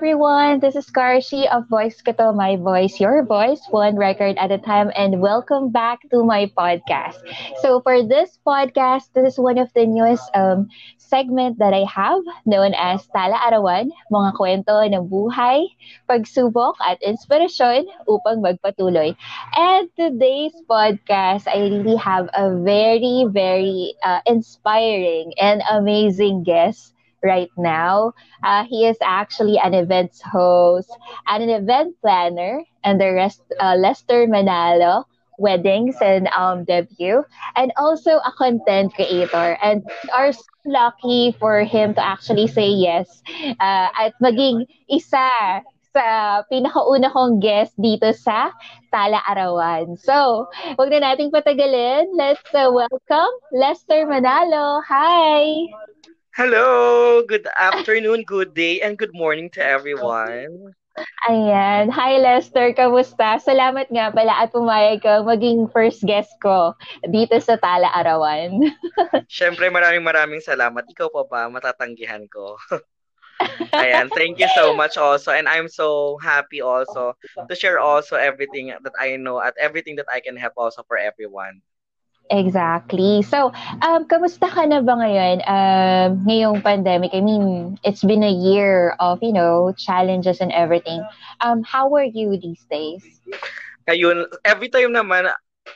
everyone. This is Karshi of Voice Kato, My Voice, Your Voice, one record at a time, and welcome back to my podcast. So for this podcast, this is one of the newest um, segment that I have known as Tala Arawan, mga kwento ng buhay, pagsubok at inspirasyon upang magpatuloy. And today's podcast, I really have a very, very uh, inspiring and amazing guest right now. Uh, he is actually an events host and an event planner and the rest uh, Lester Manalo weddings and um, debut and also a content creator and are so lucky for him to actually say yes uh, at maging isa sa pinakauna kong guest dito sa Tala Arawan. So, huwag na nating patagalin. Let's uh, welcome Lester Manalo. Hi! Hello, good afternoon, good day, and good morning to everyone. Ayan. Hi, Lester. Kamusta? Salamat nga pala at pumayag ka maging first guest ko dito sa Tala Arawan. Siyempre, maraming maraming salamat. Ikaw pa ba? Matatanggihan ko. Ayan, thank you so much also. And I'm so happy also to share also everything that I know at everything that I can help also for everyone. Exactly. So, um, kamusta ka na ba ngayon? Um, ngayong pandemic, I mean, it's been a year of, you know, challenges and everything. Um, how are you these days? Ayun, every time naman,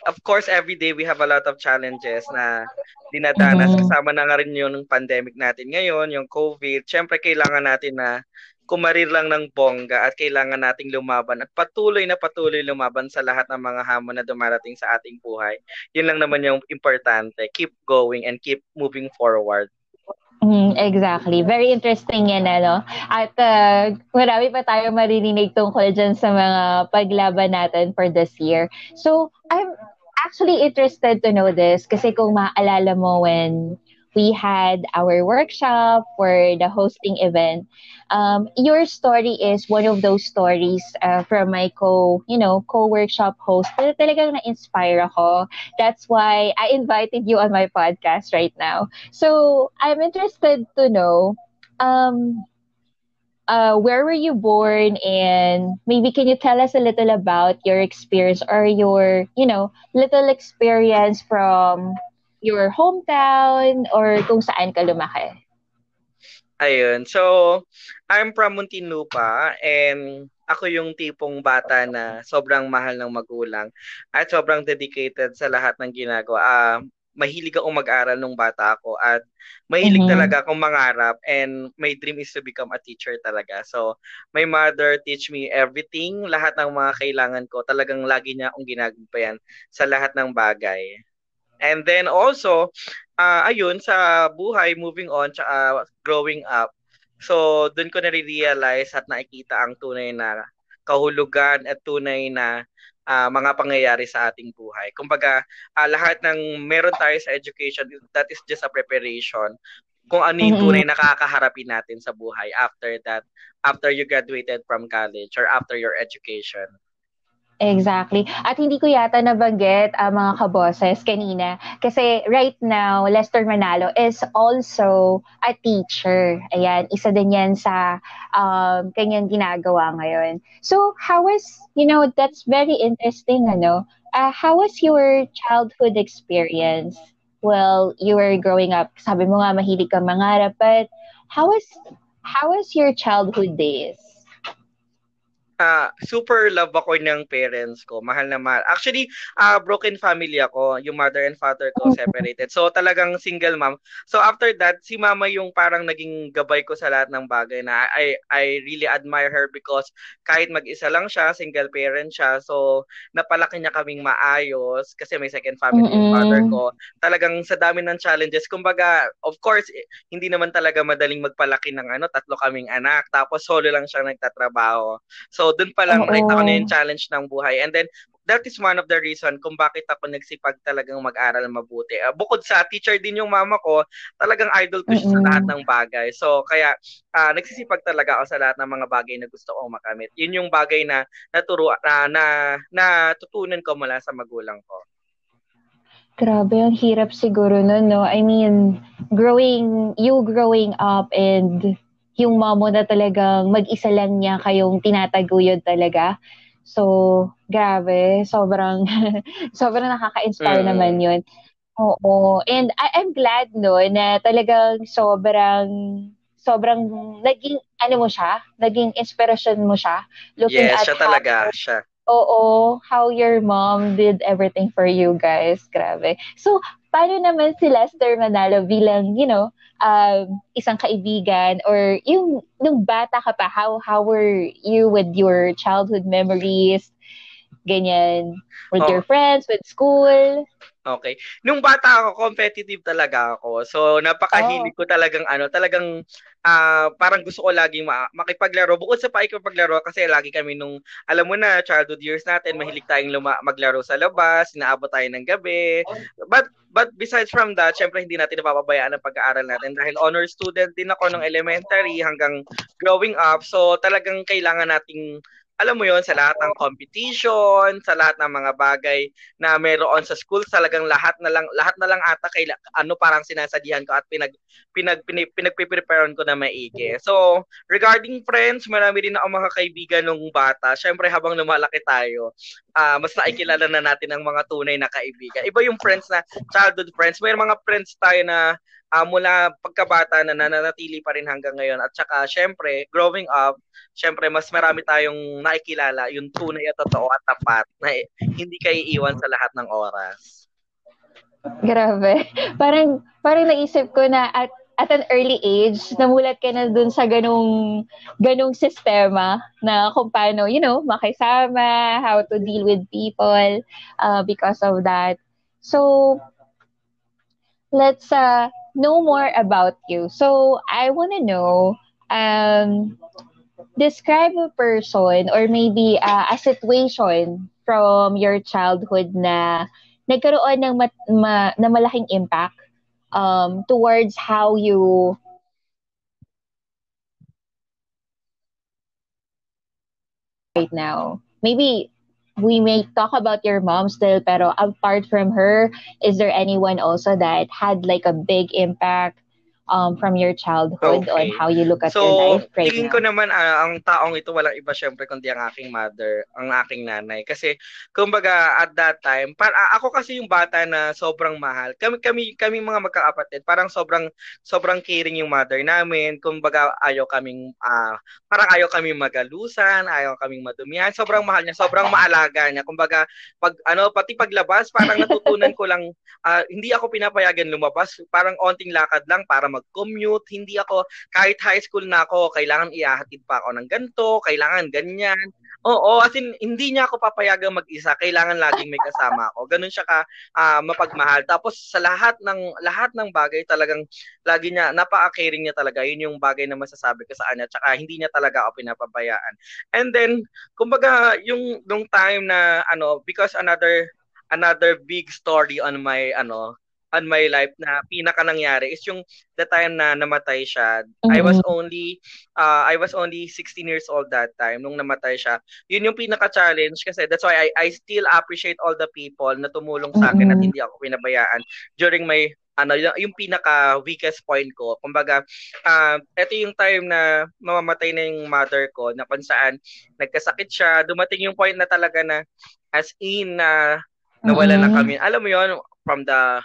of course, every day we have a lot of challenges na dinadanas. Mm-hmm. Kasama na nga rin yung pandemic natin ngayon, yung COVID. Siyempre, kailangan natin na kumarir lang ng bongga at kailangan nating lumaban at patuloy na patuloy lumaban sa lahat ng mga hamon na dumarating sa ating buhay. Yun lang naman yung importante. Keep going and keep moving forward. Mm, exactly. Very interesting yan, ano? At uh, marami pa tayo maririnig tungkol dyan sa mga paglaban natin for this year. So, I'm actually interested to know this kasi kung maaalala mo when we had our workshop for the hosting event. Um, your story is one of those stories uh, from my co, you know, co-workshop host. Pero talagang na-inspire ako. That's why I invited you on my podcast right now. So I'm interested to know, um, uh, where were you born and maybe can you tell us a little about your experience or your, you know, little experience from your hometown or kung saan ka lumaki? Ayun. So, I'm from Muntinlupa and ako yung tipong bata na sobrang mahal ng magulang at sobrang dedicated sa lahat ng ginagawa. Uh, mahilig akong mag-aral nung bata ako at mahilig mm-hmm. talaga akong mangarap and my dream is to become a teacher talaga. So, my mother teach me everything, lahat ng mga kailangan ko. Talagang lagi niya akong ginagampayan sa lahat ng bagay. And then also, uh, ayun, sa buhay, moving on, tsaka growing up, so doon ko na-realize at nakikita ang tunay na kahulugan at tunay na uh, mga pangyayari sa ating buhay. Kumbaga, uh, lahat ng meron tayo sa education, that is just a preparation kung ano yung tunay na kakaharapin natin sa buhay after that, after you graduated from college or after your education. Exactly. At hindi ko yata nabanggit uh, mga kaboses kanina kasi right now Lester Manalo is also a teacher. Ayan, isa din yan sa um, kanyang ginagawa ngayon. So, how was, you know, that's very interesting, ano? Uh, how was your childhood experience? Well, you were growing up, sabi mo nga mahilig kang mangarap, but how was how was your childhood days? Uh, super love ako ng parents ko. Mahal na mahal. Actually, uh, broken family ako. Yung mother and father ko separated. So talagang single mom. So after that, si mama yung parang naging gabay ko sa lahat ng bagay na I I really admire her because kahit mag-isa lang siya, single parent siya. So napalaki niya kaming maayos kasi may second family mm-hmm. yung father ko. Talagang sa dami ng challenges, kumbaga, of course, eh, hindi naman talaga madaling magpalaki ng ano, tatlo kaming anak. Tapos solo lang siya nagtatrabaho. So So, dun pa lang, nakita ko na yung challenge ng buhay. And then, that is one of the reason kung bakit ako nagsipag talagang mag-aral mabuti. Uh, bukod sa teacher din yung mama ko, talagang idol ko siya mm-hmm. sa lahat ng bagay. So, kaya uh, nagsisipag talaga ako sa lahat ng mga bagay na gusto kong makamit. Yun yung bagay na naturo uh, na natutunan ko mula sa magulang ko. Grabe, ang hirap siguro nun, no? I mean, growing, you growing up and yung mom mo na talagang mag-isa lang niya kayong tinataguyod talaga. So, grabe. Sobrang, sobrang nakaka-inspire mm. naman yun. Oo. And I- I'm glad no na talagang sobrang sobrang naging ano mo siya, naging inspiration mo siya. Looking yes, at siya how, talaga, siya. Oo, how your mom did everything for you guys. Grabe. So, paano naman si Lester Manalo bilang, you know, um, isang kaibigan or yung nung bata ka pa, how how were you with your childhood memories? Ganyan, with oh. your friends, with school? Okay. Nung bata ako, competitive talaga ako. So, napakahilig oh. ko talagang ano, talagang uh, parang gusto ko laging ma- makipaglaro. Bukod sa pakikipaglaro kasi lagi kami nung, alam mo na, childhood years natin, mahilig tayong luma- maglaro sa labas, inaabot tayo ng gabi. But but besides from that, syempre hindi natin napapabayaan ang pag-aaral natin dahil honor student din ako nung elementary hanggang growing up. So, talagang kailangan nating alam mo yon sa lahat ng competition, sa lahat ng mga bagay na meron sa school, talagang lahat na lang lahat na lang ata kay ano parang sinasadihan ko at pinag pinag, pinag pinagpe-preparean ko na maigi. So, regarding friends, marami rin ako mga kaibigan nung bata. Syempre habang lumalaki tayo, uh, mas nakikilala na natin ang mga tunay na kaibigan. Iba yung friends na childhood friends. May mga friends tayo na uh, mula pagkabata na nananatili pa rin hanggang ngayon. At saka, syempre, growing up, syempre, mas marami tayong nakikilala, yung tunay at totoo at tapat na hindi kayo iiwan sa lahat ng oras. Grabe. Parang, parang naisip ko na at at an early age, namulat ka na dun sa ganong, ganong sistema na kung paano, you know, makisama, how to deal with people uh, because of that. So, let's uh, know more about you. So I want to know, um, describe a person or maybe uh, a situation from your childhood na nagkaroon ng mat, ma, na malaking impact um, towards how you right now. Maybe we may talk about your mom still, pero apart from her, is there anyone also that had like a big impact um, from your childhood okay. on how you look at so, your life right tingin ko naman uh, ang taong ito walang iba syempre kundi ang aking mother, ang aking nanay. Kasi kumbaga at that time, para ako kasi yung bata na sobrang mahal. Kami kami kami mga magkakapatid, parang sobrang sobrang caring yung mother namin. Kumbaga ayaw kaming uh, parang ayaw kaming magalusan, ayaw kaming madumihan. Sobrang mahal niya, sobrang maalaga niya. Kumbaga pag ano pati paglabas, parang natutunan ko lang uh, hindi ako pinapayagan lumabas. Parang onting lakad lang para mag-commute. Hindi ako, kahit high school na ako, kailangan iahatid pa ako ng ganto, kailangan ganyan. Oo, as in, hindi niya ako papayagang mag-isa. Kailangan laging may kasama ako. Ganun siya ka uh, mapagmahal. Tapos sa lahat ng lahat ng bagay talagang lagi niya napaka-caring niya talaga. Yun yung bagay na masasabi ko sa kanya. Tsaka hindi niya talaga ako pinapabayaan. And then kumbaga yung nung time na ano because another another big story on my ano on my life na pinaka nangyari is yung the time na namatay siya. Mm-hmm. I was only uh, I was only 16 years old that time nung namatay siya. Yun yung pinaka challenge kasi that's why I I still appreciate all the people na tumulong sa akin mm-hmm. at hindi ako pinabayaan during my ano yung, yung pinaka weakest point ko. Kumbaga, uh, ito yung time na mamamatay na yung mother ko na kung saan nagkasakit siya, dumating yung point na talaga na as in na uh, nawala mm-hmm. na kami. Alam mo yon from the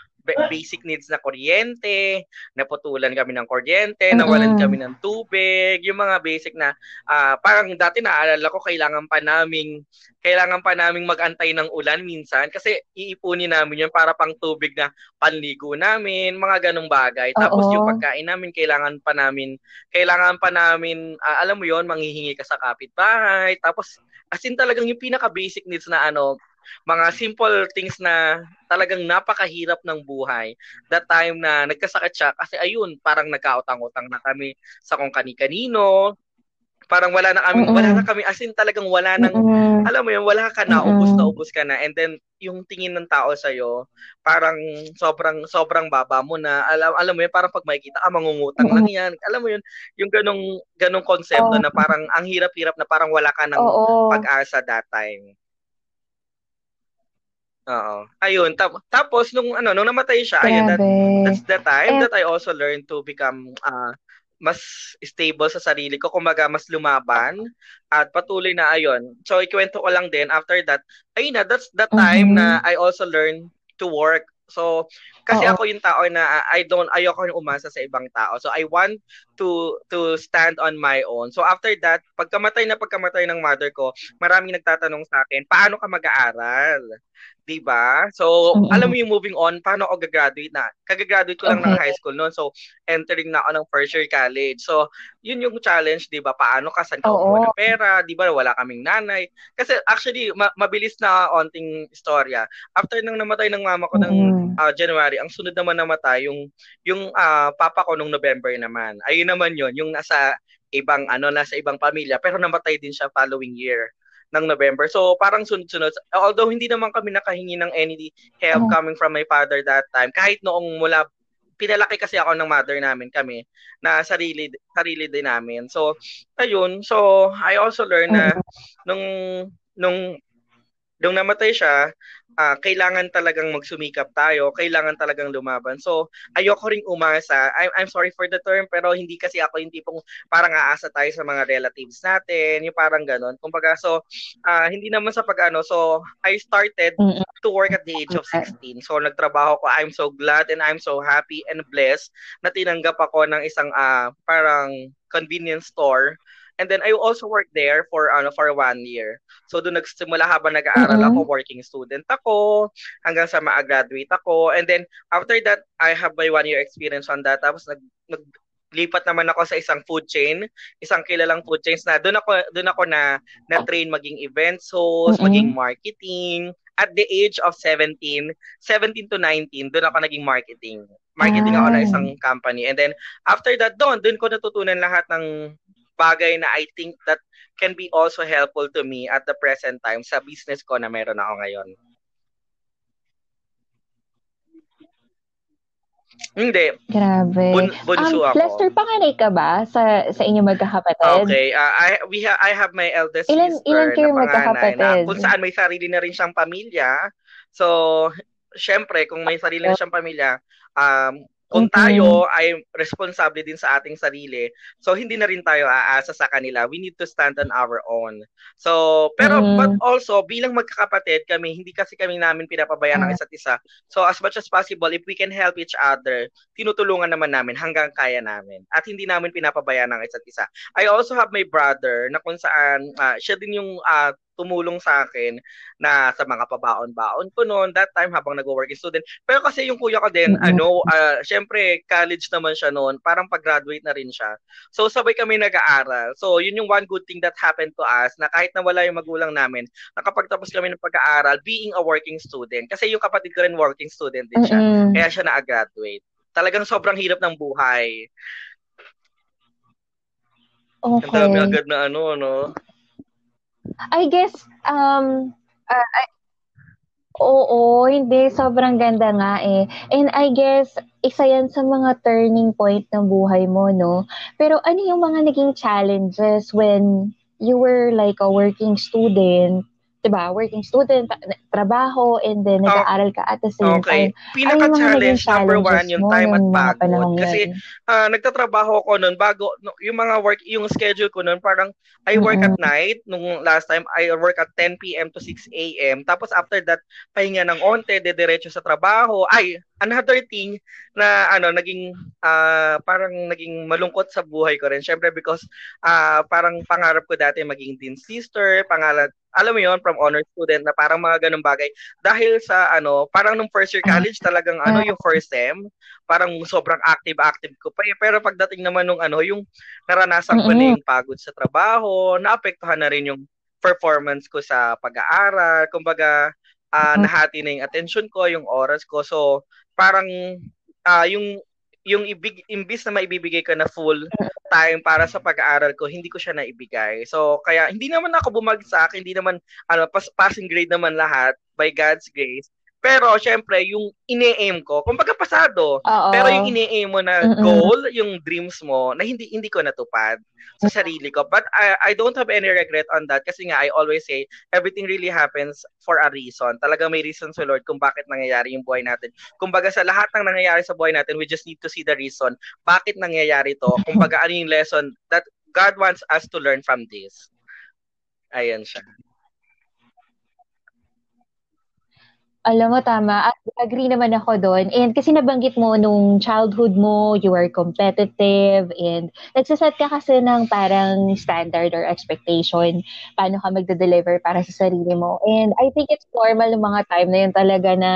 basic needs na kuryente, naputulan kami ng kuryente, nawalan kami ng tubig, yung mga basic na uh, parang dati naalala ko kailangan pa naming kailangan pa naming magantay ng ulan minsan kasi iipunin namin yun para pang tubig na panligo namin, mga ganong bagay. Tapos Oo. yung pagkain namin kailangan pa namin kailangan pa namin uh, alam mo yon manghihingi ka sa kapitbahay. Tapos as in talagang yung pinaka basic needs na ano mga simple things na talagang napakahirap ng buhay. That time na nagkasakit siya kasi ayun, parang nagkautang-utang na kami sa kung kani-kanino. Parang wala na kami, mm-hmm. wala na kami as in talagang wala nang mm-hmm. alam mo yun, wala ka na, ubos na ubos ka na. And then yung tingin ng tao sa iyo, parang sobrang sobrang baba mo na. Alam alam mo yun, parang pag makikita ka mangungutang lang yan. Alam mo yun, yung ganong ganong konsepto oh. na parang ang hirap-hirap na parang wala ka ng oh, oh. pag-asa that time. Oo. Ayun, tap- tapos nung ano, nung namatay siya, ayun that, that's the time that I also learned to become uh mas stable sa sarili ko, kumbaga mas lumaban at patuloy na ayon. So ikwento ko lang din after that, ay na that's the time mm-hmm. na I also learned to work. So kasi Oo. ako yung tao na I don't ayoko yung umasa sa ibang tao. So I want to to stand on my own. So after that, pagkamatay na pagkamatay ng mother ko, maraming nagtatanong sa akin, paano ka mag-aaral? 'Di ba? So, mm-hmm. alam mo yung moving on, paano ako gagraduate na? Kagagraduate ko lang okay. ng high school noon. So, entering na ako ng first year college. So, yun yung challenge, 'di ba? Paano ka saan ka ng pera, 'di ba? Wala kaming nanay. Kasi actually, ma- mabilis na onting istorya. After nang namatay ng mama ko ng mm-hmm. uh, January, ang sunod naman namatay yung yung uh, papa ko nung November naman. Ayun naman yun, yung nasa ibang ano nasa ibang pamilya pero namatay din siya following year ng November. So parang sunod-sunod. Although hindi naman kami nakahingi ng any help oh. coming from my father that time. Kahit noong mula pinalaki kasi ako ng mother namin kami na sarili sarili din namin. So ayun, so I also learned na nung nung nung namatay siya, uh, kailangan talagang magsumikap tayo, kailangan talagang lumaban. So, ayoko ring umasa. I'm, I'm sorry for the term, pero hindi kasi ako yung tipong parang aasa tayo sa mga relatives natin, yung parang ganon. Kumbaga, so, uh, hindi naman sa pag-ano. So, I started to work at the age of 16. So, nagtrabaho ko. I'm so glad and I'm so happy and blessed na tinanggap ako ng isang uh, parang convenience store And then I also worked there for ano for one year. So doon nagsimula habang nag-aaral mm-hmm. ako, working student ako hanggang sa ma-graduate ako. And then after that, I have my one year experience on that. Tapos nag, nag lipat naman ako sa isang food chain, isang kilalang food chains na doon ako doon ako na na train maging event host, mm-hmm. maging marketing. At the age of 17, 17 to 19, doon ako naging marketing. Marketing ah. ako ng isang company. And then after that, doon doon ko natutunan lahat ng bagay na I think that can be also helpful to me at the present time sa business ko na meron ako ngayon. Hindi. Grabe. Bun, bunso um, ako. Lester, panganay ka ba sa sa inyo magkakapatid? Okay. Uh, I we ha, I have my eldest ilan, sister ilan kayo na magkakapatid? Na kung saan may sarili na rin siyang pamilya. So, syempre, kung may sarili na siyang pamilya, um, kung tayo ay responsable din sa ating sarili, so hindi na rin tayo aasa sa kanila. We need to stand on our own. So, pero mm-hmm. but also bilang magkakapatid kami, hindi kasi kami namin pinapabayaan ng isa't isa. So as much as possible, if we can help each other, tinutulungan naman namin hanggang kaya namin. At hindi namin pinapabayaan ng isa't isa. I also have my brother na kung saan uh, siya din yung uh, tumulong sa akin na sa mga pabaon-baon ko noon that time habang nag-working student. Pero kasi yung kuya ko din, mm-hmm. ano, uh, syempre college naman siya noon, parang pag-graduate na rin siya. So sabay kami nag-aaral. So yun yung one good thing that happened to us na kahit nawala yung magulang namin, nakapagtapos kami ng pag-aaral being a working student. Kasi yung kapatid ko rin working student din siya. Mm-hmm. Kaya siya na-graduate. Talagang sobrang hirap ng buhay. Okay. Ang dami agad na ano, no? I guess, um, uh, I, oo, hindi, sobrang ganda nga eh. And I guess, isa yan sa mga turning point ng buhay mo, no? Pero ano yung mga naging challenges when you were like a working student 'di ba, working student, trabaho, and then oh, nag-aaral ka at the same okay. time. Pinaka-challenge, number one, yung time at pagod. Kasi uh, nagtatrabaho ko noon bago, no, yung mga work, yung schedule ko noon, parang I work mm-hmm. at night. Nung last time, I work at 10 p.m. to 6 a.m. Tapos after that, pahinga ng onte, dediretso sa trabaho. Ay, another thing na ano naging uh, parang naging malungkot sa buhay ko rin syempre because uh, parang pangarap ko dati maging dean sister pangalan alam mo yon from honor student na parang mga ganung bagay. Dahil sa ano parang nung first year college talagang ano yung first sem parang sobrang active active ko pa eh. pero pagdating naman nung ano yung naranasan ko na yung pagod sa trabaho naapektuhan na rin yung performance ko sa pag-aaral. Kumbaga uh, nahati na yung attention ko yung oras ko. So parang uh, yung yung ibig imbis na maibibigay ko na full time para sa pag-aaral ko, hindi ko siya naibigay. So kaya hindi naman ako bumagsak, hindi naman ano pas, passing grade naman lahat by God's grace. Pero, syempre, yung ine-aim ko, kumbaga pasado. Oo. Pero yung ine-aim mo na Mm-mm. goal, yung dreams mo, na hindi hindi ko natupad sa sarili ko. But I, I don't have any regret on that kasi nga, I always say, everything really happens for a reason. Talaga may reason sa Lord kung bakit nangyayari yung buhay natin. Kumbaga sa lahat ng nangyayari sa buhay natin, we just need to see the reason bakit nangyayari to. Kumbaga ano yung lesson that God wants us to learn from this. Ayan siya. Alam mo, tama. Agree naman ako doon. And kasi nabanggit mo nung childhood mo, you were competitive and nagsaset ka kasi ng parang standard or expectation paano ka magde-deliver para sa sarili mo. And I think it's normal ng mga time na yun talaga na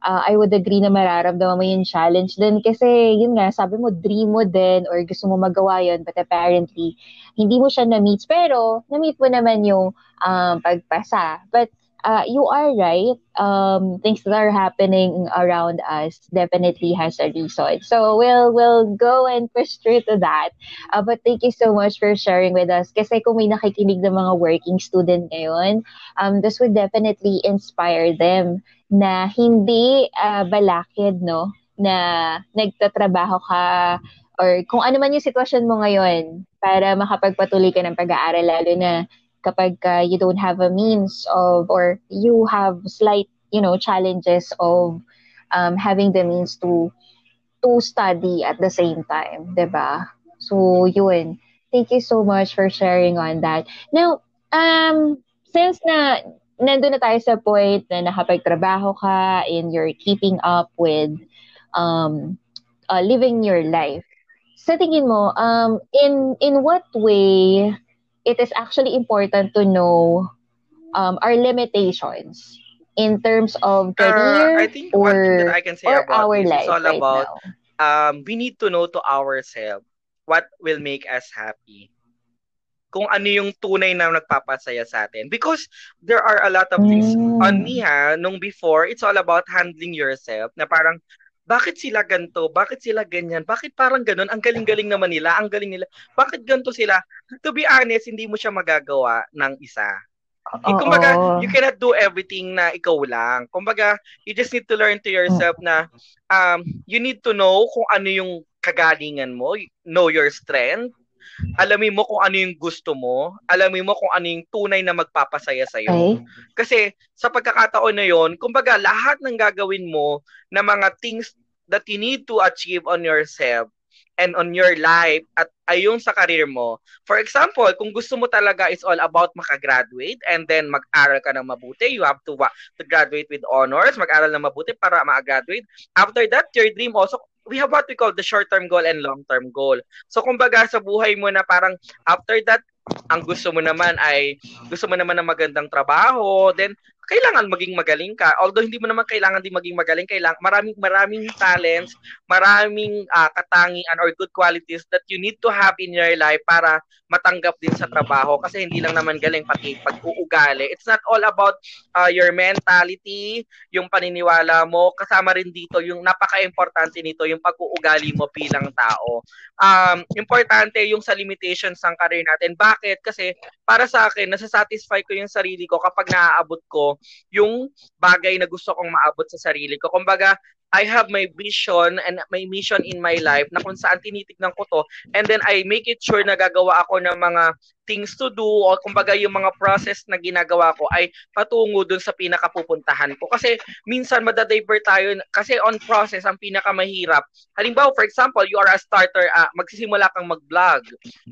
uh, I would agree na mararamdaman mo yung challenge din kasi yun nga, sabi mo, dream mo din or gusto mo magawa yun but apparently, hindi mo siya na-meet. Pero, na-meet mo naman yung um, pagpasa. But uh, you are right. Um, things that are happening around us definitely has a reason. So we'll we'll go and push through to that. Uh, but thank you so much for sharing with us. Kasi kung may nakikinig ng mga working student ngayon, um, this would definitely inspire them na hindi uh, balakid, no? Na nagtatrabaho ka or kung ano man yung sitwasyon mo ngayon para makapagpatuloy ka ng pag-aaral lalo na kapag uh, you don't have a means of or you have slight you know challenges of um, having the means to to study at the same time, 'di ba? So yun. Thank you so much for sharing on that. Now, um since na nandun na tayo sa point na nakapagtrabaho ka and you're keeping up with um uh, living your life. Sa tingin mo, um in in what way it is actually important to know um, our limitations in terms of career uh, I think or, one thing that I can say or about our life is all right about now. um, we need to know to ourselves what will make us happy kung ano yung tunay na nagpapasaya sa atin. Because there are a lot of things Mm. on me ha, nung before, it's all about handling yourself na parang, bakit sila ganto? Bakit sila ganyan? Bakit parang ganun? Ang galing-galing naman nila, ang galing nila. Bakit ganto sila? To be honest, hindi mo siya magagawa ng isa. Eh, kumbaga, you cannot do everything na ikaw lang. Kumbaga, you just need to learn to yourself na um, you need to know kung ano yung kagalingan mo, know your strength, alamin mo kung ano yung gusto mo, alamin mo kung ano yung tunay na magpapasaya sa'yo. Okay. Kasi sa pagkakataon na yon, kumbaga lahat ng gagawin mo na mga things that you need to achieve on yourself and on your life at ayon sa career mo. For example, kung gusto mo talaga is all about makagraduate and then mag-aral ka ng mabuti, you have to, to graduate with honors, mag-aral ng mabuti para ma-graduate. After that, your dream also, we have what we call the short-term goal and long-term goal. So kumbaga sa buhay mo na parang after that, ang gusto mo naman ay gusto mo naman ng magandang trabaho, then kailangan maging magaling ka. Although hindi mo naman kailangan din maging magaling, kailangan maraming maraming talents, maraming uh, katangian or good qualities that you need to have in your life para matanggap din sa trabaho kasi hindi lang naman galing pati pag-uugali. It's not all about uh, your mentality, yung paniniwala mo, kasama rin dito yung napaka-importante nito yung pag-uugali mo bilang tao. Um, importante yung sa limitations ng career natin. Bakit? Kasi para sa akin, nasa-satisfy ko yung sarili ko kapag naaabot ko yung bagay na gusto kong maabot sa sarili ko. Kumbaga, I have my vision and my mission in my life na kung saan tinitignan ko to and then I make it sure na gagawa ako ng mga things to do o kumbaga yung mga process na ginagawa ko ay patungo dun sa pinakapupuntahan ko. Kasi minsan madadivert tayo kasi on process ang pinakamahirap. Halimbawa, for example, you are a starter, uh, magsisimula kang mag-vlog.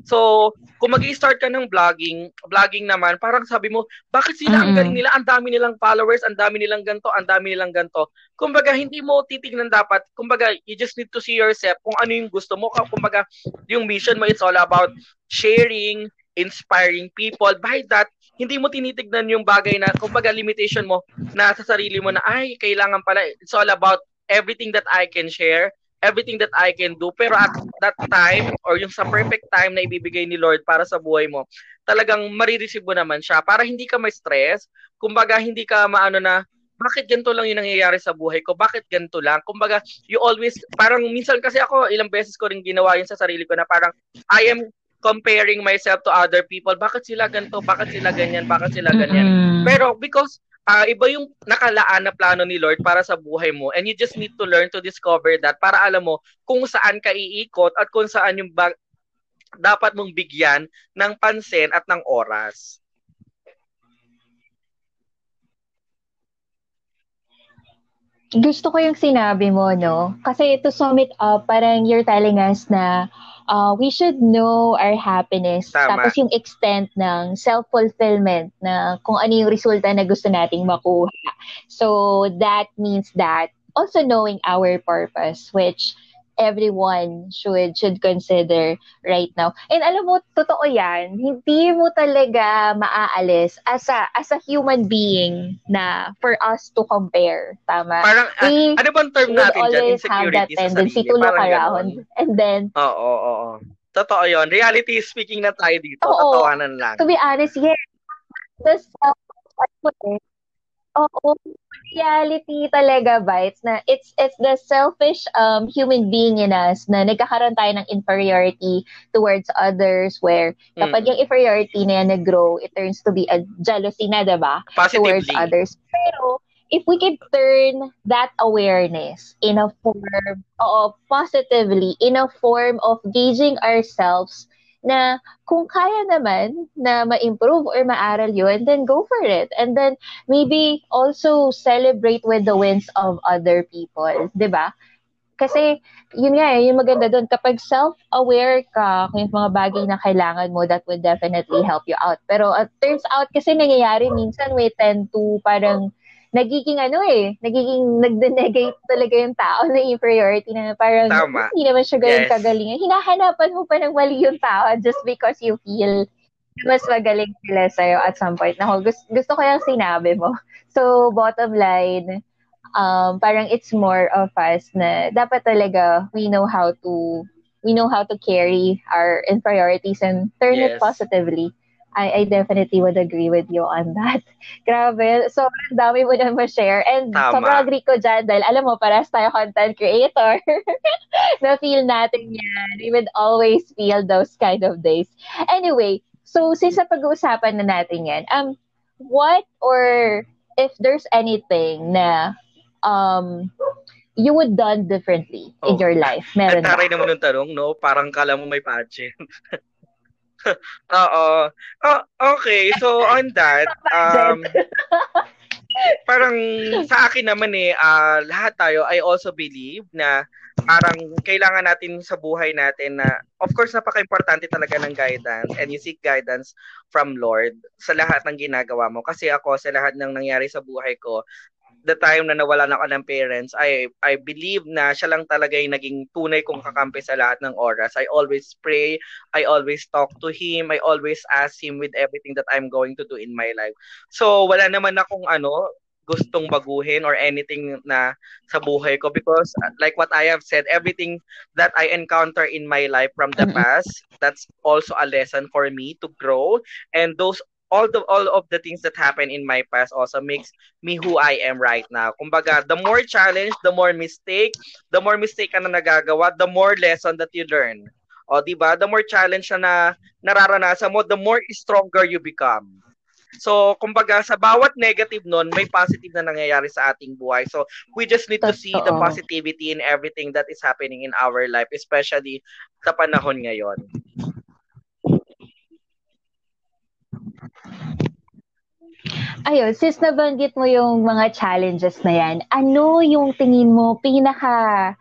So, kung mag start ka ng vlogging, vlogging naman, parang sabi mo, bakit sila ang galing nila? Ang dami nilang followers, ang dami nilang ganto, ang dami nilang ganto. Kumbaga, hindi mo titignan dapat. Kumbaga, you just need to see yourself kung ano yung gusto mo. Kumbaga, yung mission mo, it's all about sharing, inspiring people. By that, hindi mo tinitignan yung bagay na, kumbaga, limitation mo na sa sarili mo na, ay, kailangan pala, it's all about everything that I can share, everything that I can do. Pero at that time, or yung sa perfect time na ibibigay ni Lord para sa buhay mo, talagang marireceive mo naman siya para hindi ka ma-stress. Kumbaga, hindi ka maano na, bakit ganito lang yung nangyayari sa buhay ko? Bakit ganito lang? Kumbaga, you always, parang minsan kasi ako, ilang beses ko rin ginawa yun sa sarili ko na parang, I am comparing myself to other people. Bakit sila ganito? Bakit sila ganyan? Bakit sila ganyan? Mm-mm. Pero because uh, iba yung nakalaan na plano ni Lord para sa buhay mo and you just need to learn to discover that para alam mo kung saan ka iikot at kung saan yung ba- dapat mong bigyan ng pansin at ng oras. Gusto ko yung sinabi mo, no? Kasi to sum it up, parang you're telling us na uh, we should know our happiness. Tama. Tapos yung extent ng self-fulfillment na kung ano yung resulta na gusto nating makuha. So that means that also knowing our purpose, which everyone should should consider right now. And alam mo, totoo yan, hindi mo talaga maaalis as a, as a human being na for us to compare. Tama? Parang, uh, ano bang term natin dyan? Insecurity have that tendency to look around. And then, oo, oo, oo. Totoo yon Reality speaking na tayo dito. Oo, Tatawanan lang. To be honest, yes. The self Oo, reality talaga bites na it's it's the selfish um human being in us na nagkakaroon tayo ng inferiority towards others where kapag mm. yung inferiority na yan nag-grow, it turns to be a jealousy na, 'di ba? Towards others. Pero if we can turn that awareness in a form of positively in a form of gauging ourselves na kung kaya naman na ma-improve or ma-aral yun, then go for it. And then maybe also celebrate with the wins of other people. ba? Diba? Kasi, yun nga eh, yung maganda doon, kapag self-aware ka kung yung mga bagay na kailangan mo, that would definitely help you out. Pero uh, turns out kasi nangyayari minsan we tend to parang nagiging ano eh, nagiging nagdenegate talaga yung tao na inferiority na parang Tama. hindi naman siya ganun yes. kagalingan. Hinahanapan mo pa ng mali yung tao just because you feel mas magaling sila sa'yo at some point. Nako, gusto, gusto ko yung sinabi mo. So, bottom line, um, parang it's more of us na dapat talaga we know how to we know how to carry our inferiorities and turn yes. it positively. I, I definitely would agree with you on that. Grabe. So, dami mo na ma-share. And Tama. sobrang agree ko dyan dahil alam mo, paras tayo content creator. Na-feel natin yan. We would always feel those kind of days. Anyway, so since sa pag-uusapan na natin yan, um, what or if there's anything na um, you would done differently oh. in your life? Meron ba? Taray naman ng tanong, no? Parang kala mo may pageant. Oo. Oh, okay, so on that, um, parang sa akin naman eh, uh, lahat tayo, I also believe na parang kailangan natin sa buhay natin na, of course, napaka-importante talaga ng guidance and you seek guidance from Lord sa lahat ng ginagawa mo. Kasi ako, sa lahat ng nangyari sa buhay ko, the time na nawala na ako ng parents, I I believe na siya lang talaga yung naging tunay kong kakampi sa lahat ng oras. I always pray, I always talk to him, I always ask him with everything that I'm going to do in my life. So wala naman akong ano, gustong baguhin or anything na sa buhay ko because like what I have said everything that I encounter in my life from the past that's also a lesson for me to grow and those all the all of the things that happened in my past also makes me who I am right now. Kumbaga, the more challenge, the more mistake, the more mistake ka na nagagawa, the more lesson that you learn. O, di ba? The more challenge na, na nararanasan mo, the more stronger you become. So, kumbaga, sa bawat negative nun, may positive na nangyayari sa ating buhay. So, we just need to see the positivity in everything that is happening in our life, especially sa panahon ngayon. Ayun, since nabanggit mo yung mga challenges na yan, ano yung tingin mo pinaka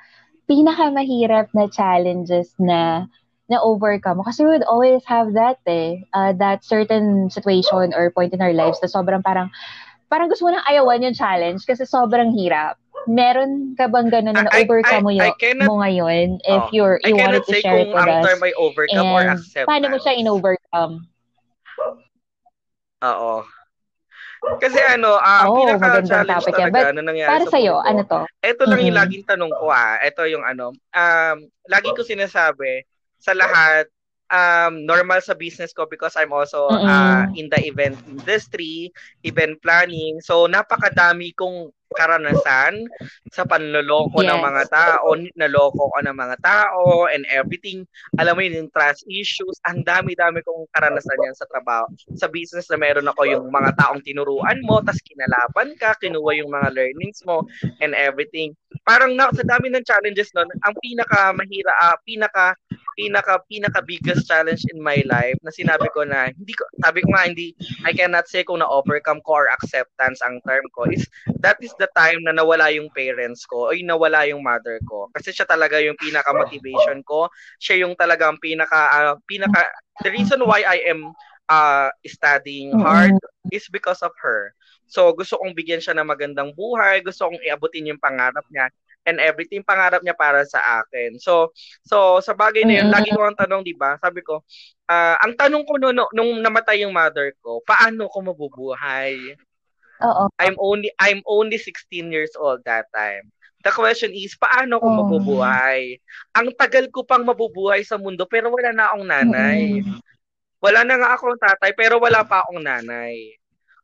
pinaka mahirap na challenges na na overcome kasi we would always have that eh uh, that certain situation or point in our lives na sobrang parang parang gusto mo nang ayawan yung challenge kasi sobrang hirap meron ka bang ganun na na-overcome mo, yun, mo ngayon if oh, you're you wanted to share it with us? term ay overcome and or accept. Paano mo siya in-overcome? Oo. Kasi ano, uh, oh, pinaka-challenge talaga ano nangyari para sa sa'yo, ko. ano to? Ito lang mm-hmm. yung laging tanong ko ah. Ito yung ano, um, lagi ko sinasabi sa lahat um, normal sa business ko because I'm also uh, in the event industry, event planning. So, napakadami kong karanasan sa panloloko yes. ng mga tao, naloko ko ng mga tao and everything. Alam mo yun, yung trust issues, ang dami-dami kong karanasan yan sa trabaho. Sa business na meron ako yung mga taong tinuruan mo, tas kinalaban ka, kinuha yung mga learnings mo and everything. Parang na, sa dami ng challenges nun, ang pinaka mahira, uh, pinaka pinaka pinaka biggest challenge in my life na sinabi ko na hindi ko sabi ko nga hindi I cannot say kung na overcome ko or acceptance ang term ko is that is the time na nawala yung parents ko o nawala yung mother ko kasi siya talaga yung pinaka motivation ko siya yung talagang pinaka uh, pinaka the reason why I am uh, studying hard is because of her so gusto kong bigyan siya ng magandang buhay gusto kong iabutin yung pangarap niya and everything pangarap niya para sa akin. So so sa bagay na yun, mm-hmm. lagi ko ang tanong, 'di ba? Sabi ko, uh, ang tanong ko no, no, nung namatay yung mother ko, paano ko mabubuhay? Oo. I'm only I'm only 16 years old that time. The question is, paano ko oh. mabubuhay? Ang tagal ko pang mabubuhay sa mundo pero wala na akong nanay. Mm-hmm. Wala na nga akong tatay pero wala pa akong nanay.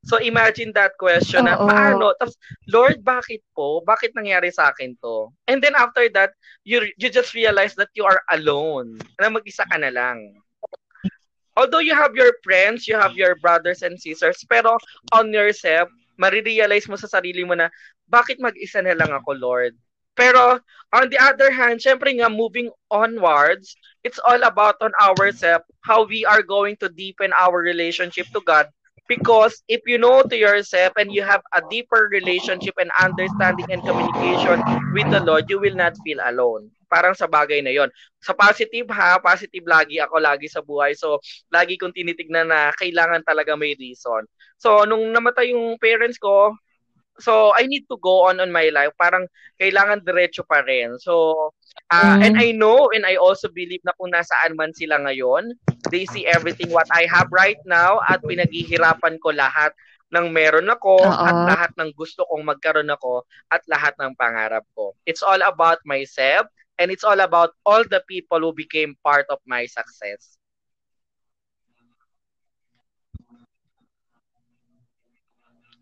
So imagine that question na paano? Tapos, Lord, bakit po? Bakit nangyari sa akin to? And then after that, you you just realize that you are alone. Na mag-isa ka na lang. Although you have your friends, you have your brothers and sisters, pero on yourself, marirealize mo sa sarili mo na, bakit mag-isa na lang ako, Lord? Pero on the other hand, syempre nga moving onwards, it's all about on ourselves, how we are going to deepen our relationship to God Because if you know to yourself and you have a deeper relationship and understanding and communication with the Lord, you will not feel alone. Parang sa bagay na yon. Sa positive ha, positive lagi ako lagi sa buhay. So, lagi kong tinitignan na kailangan talaga may reason. So, nung namatay yung parents ko, so I need to go on on my life. Parang kailangan diretso pa rin. So, Uh, mm. And I know and I also believe na kung nasaan man sila ngayon, they see everything what I have right now at pinaghihirapan ko lahat ng meron ako Uh-oh. at lahat ng gusto kong magkaroon ako at lahat ng pangarap ko. It's all about myself and it's all about all the people who became part of my success.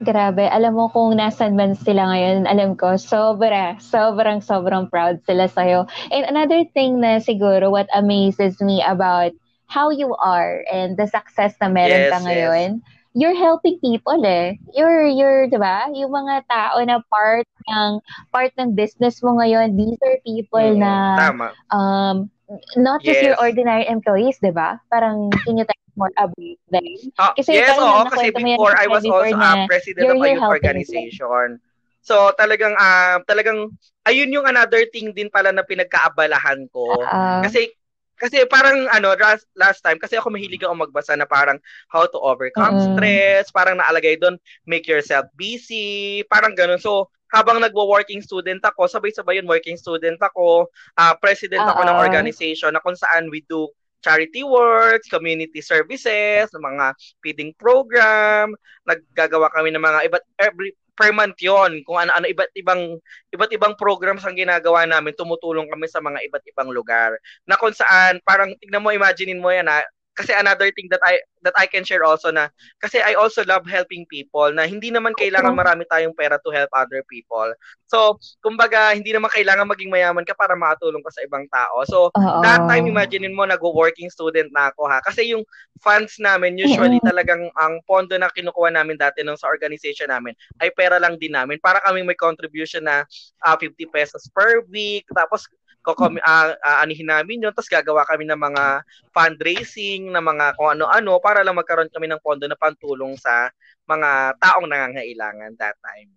Grabe, alam mo kung nasan man sila ngayon, alam ko, sobra, sobrang, sobrang proud sila sa'yo. And another thing na siguro what amazes me about how you are and the success na meron yes, ka ngayon, yes. you're helping people eh. You're, you're, di ba? Yung mga tao na part ng, part ng business mo ngayon, these are people mm, na, tama. um, not just yes. your ordinary employees, di ba? Parang, can you more about them. Uh, kasi yes, oo, kasi before I was also a president of a youth organization. So talagang uh, talagang ayun yung another thing din pala na pinagkaabalahan ko. Uh, kasi kasi parang ano last, last time kasi ako mahilig ako magbasa na parang how to overcome uh, stress, parang naalagay doon make yourself busy, parang ganun. So habang nagwo-working student ako, sabay-sabay yun working student ako, uh, president uh, ako ng organization na kung saan we do charity works, community services, mga feeding program, naggagawa kami ng mga iba't every per month yon kung ano-ano iba't ibang iba't ibang programs ang ginagawa namin tumutulong kami sa mga iba't ibang lugar. Na kung saan parang tignan mo imaginein mo yan ha kasi another thing that I that I can share also na kasi I also love helping people na hindi naman kailangan marami tayong pera to help other people. So, kumbaga hindi naman kailangan maging mayaman ka para makatulong ka sa ibang tao. So, Uh-oh. that time imaginein mo nag-working student na ako ha kasi yung funds namin usually talagang ang pondo na kinukuha namin dati nung sa organization namin ay pera lang din namin para kaming may contribution na uh, ah, 50 pesos per week tapos kokom uh, uh, anihin namin yun tapos gagawa kami ng mga fundraising ng mga kung ano-ano para lang magkaroon kami ng pondo na pantulong sa mga taong nangangailangan that time.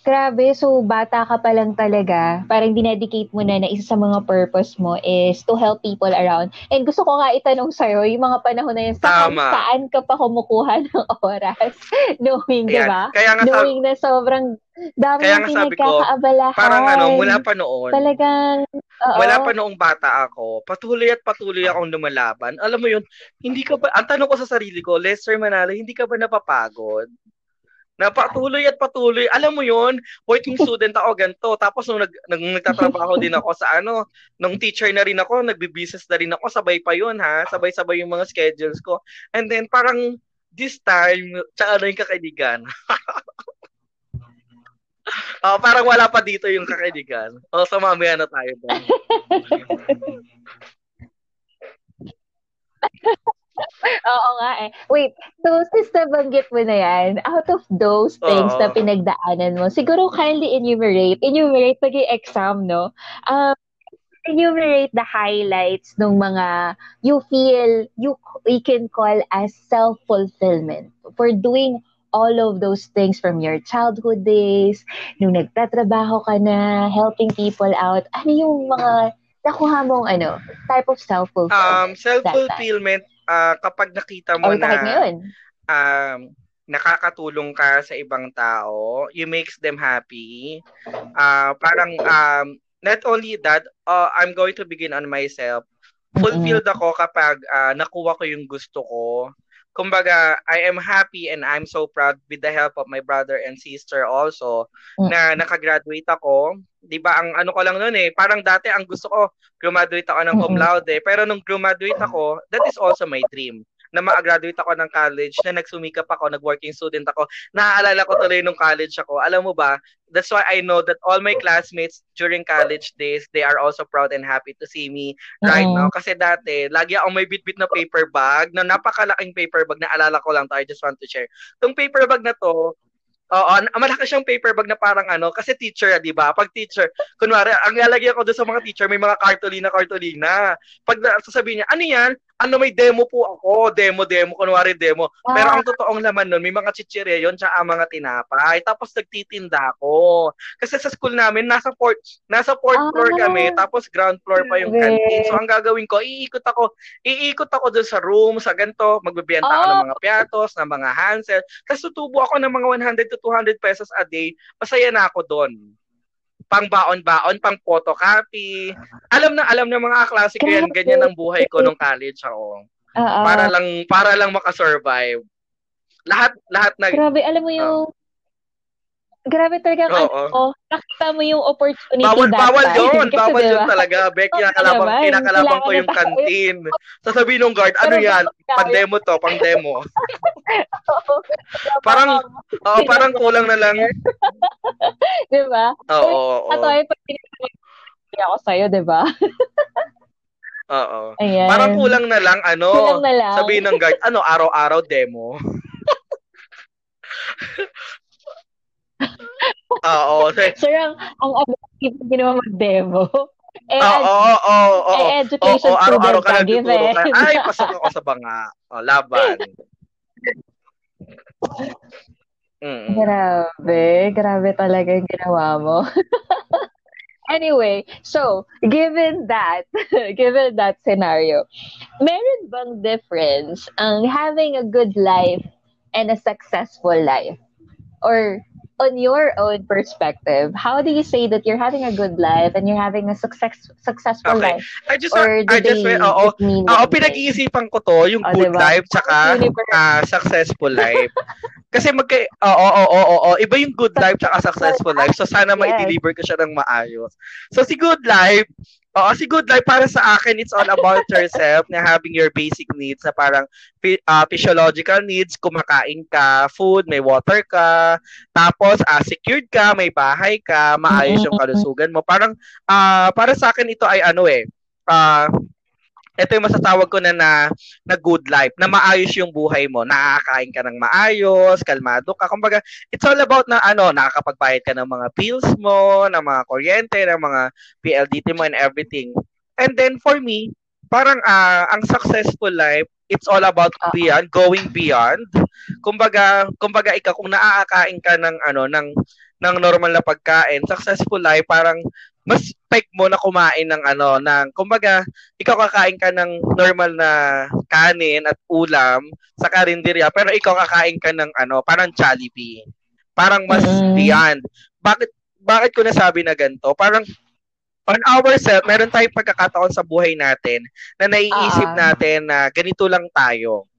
Grabe, so bata ka pa lang talaga, parang dinedicate mo na na isa sa mga purpose mo is to help people around. And gusto ko nga itanong sa'yo, yung mga panahon na yun, saan, saan ka pa kumukuha ng oras? Knowing, di ba? Kaya nga Knowing na sobrang dami kaya nga sabi ko, parang ano, mula pa noon. Talagang, oo. Wala pa noong bata ako, patuloy at patuloy akong lumalaban. Alam mo yun, hindi ka ba, ang tanong ko sa sarili ko, Lester Manalo, hindi ka ba napapagod? Na patuloy at patuloy. Alam mo yon working student ako ganito. Tapos nung, nag, nung nagtatrabaho din ako sa ano, nung teacher na rin ako, nagbi-business na rin ako, sabay pa yun ha. Sabay-sabay yung mga schedules ko. And then parang this time, tsaka na yung kakaibigan. oh, parang wala pa dito yung kakaibigan. O, oh, so mamaya na tayo doon. Oo nga eh. Wait, so since nabanggit mo na yan, out of those things Oo. na pinagdaanan mo, siguro kindly enumerate, enumerate pag exam, no? Um, enumerate the highlights ng mga you feel you, you can call as self-fulfillment for doing all of those things from your childhood days, nung nagtatrabaho ka na, helping people out, ano yung mga nakuha mong ano, type of self-fulfillment? Um, self-fulfillment, uh, kapag nakita mo oh, na ngayon. um, nakakatulong ka sa ibang tao, you makes them happy. Uh, parang um, not only that, uh, I'm going to begin on myself. Fulfilled ako kapag uh, nakuha ko yung gusto ko kumbaga, I am happy and I'm so proud with the help of my brother and sister also mm. na nakagraduate ako. 'Di ba? Ang ano ko lang noon eh, parang dati ang gusto ko graduate ako ng cum laude, pero nung graduate ako, that is also my dream na ma-graduate ako ng college, na nagsumikap ako, nag-working student ako. Naaalala ko tuloy nung college ako. Alam mo ba, that's why I know that all my classmates during college days, they are also proud and happy to see me right uh-huh. now. Kasi dati, lagi ako may bit-bit na paper bag, na napakalaking paper bag, na alala ko lang to, I just want to share. Itong paper bag na to, Oo, malaki siyang paper bag na parang ano, kasi teacher, 'di ba? Pag teacher, kunwari, ang lalagyan ko doon sa mga teacher, may mga cartolina. Pag sasabihin niya, "Ano 'yan?" Ano may demo po ako, demo demo, kunwari demo. Ah. Pero ang totoong laman noon, may mga chichirya yon tsaka mga tinapay. Tapos nagtitinda ako. Kasi sa school namin, nasa fourth, nasa fourth ah. floor kami, tapos ground floor pa yung canteen. So ang gagawin ko, iikot ako, iikot ako doon sa room, sa ganito, magbebenta oh. ako ng ah. mga piatos, ng mga hansel. Tapos tutubo ako ng mga 100 to 200 pesos a day, masaya na ako doon. Pang baon-baon, pang photocopy. Alam na alam ng mga klase ko yan, ganyan ang buhay ko nung college ako. Uh-oh. Para lang para lang makasurvive. Lahat lahat na Grabe, alam mo yung uh, grabe talaga ang ano, oh, nakita mo yung opportunity bawal, that Bawal yun, Kasi, bawal diba? yun talaga. Beck, kinakalabang, oh, kinakalabang ko yung canteen. Sasabihin ng guard, ano yan? Pandemo to, pandemo. parang, oh, parang kulang na lang. di ba? Oo, oo, oo. At ay, pag ako sa'yo, di ba? Oo. Parang kulang na lang, ano, kulang na lang. sabihin ng guard, ano, araw-araw demo. Oo. Sir, ang, ang objective hindi naman mag-demo. Eh, oo, oo, oo, oo. Eh, education oo, araw-araw ka nagtuturo ka. Ay, pasok ako sa banga. O, laban. Mm. Grabe. Grabe talaga yung ginawa mo. anyway, so, given that, given that scenario, meron bang difference ang having a good life and a successful life? Or on your own perspective, how do you say that you're having a good life and you're having a success successful okay. life? I just or I just went, oo, oo, pinag-iisipan ko to, yung oh, good diba? life tsaka uh, successful life. Kasi magka oo, oo, oo, oo, iba yung good life tsaka successful life. So sana yes. ma-deliver ko siya ng maayos. So si good life, Oo, si Good Life para sa akin, it's all about yourself na having your basic needs na parang uh, physiological needs, kumakain ka, food, may water ka, tapos uh, secured ka, may bahay ka, maayos yung kalusugan mo. Parang uh, para sa akin ito ay ano eh, uh, ito yung masatawag ko na, na na good life, na maayos yung buhay mo, nakakain ka ng maayos, kalmado ka. Kumbaga, it's all about na ano, nakakapagbayad ka ng mga bills mo, ng mga kuryente, ng mga PLDT mo and everything. And then for me, parang uh, ang successful life, it's all about beyond, going beyond. Kumbaga, kumbaga ikaw kung naaakain ka ng ano ng ng normal na pagkain, successful life parang mas pek mo na kumain ng ano, ng, kumbaga, ikaw kakain ka ng normal na kanin at ulam sa karinderya, pero ikaw kakain ka ng ano, parang Jollibee. Parang mas mm. beyond. Bakit, bakit ko nasabi na ganito? Parang, on ourselves, meron tayong pagkakataon sa buhay natin na naiisip uh-huh. natin na ganito lang tayo.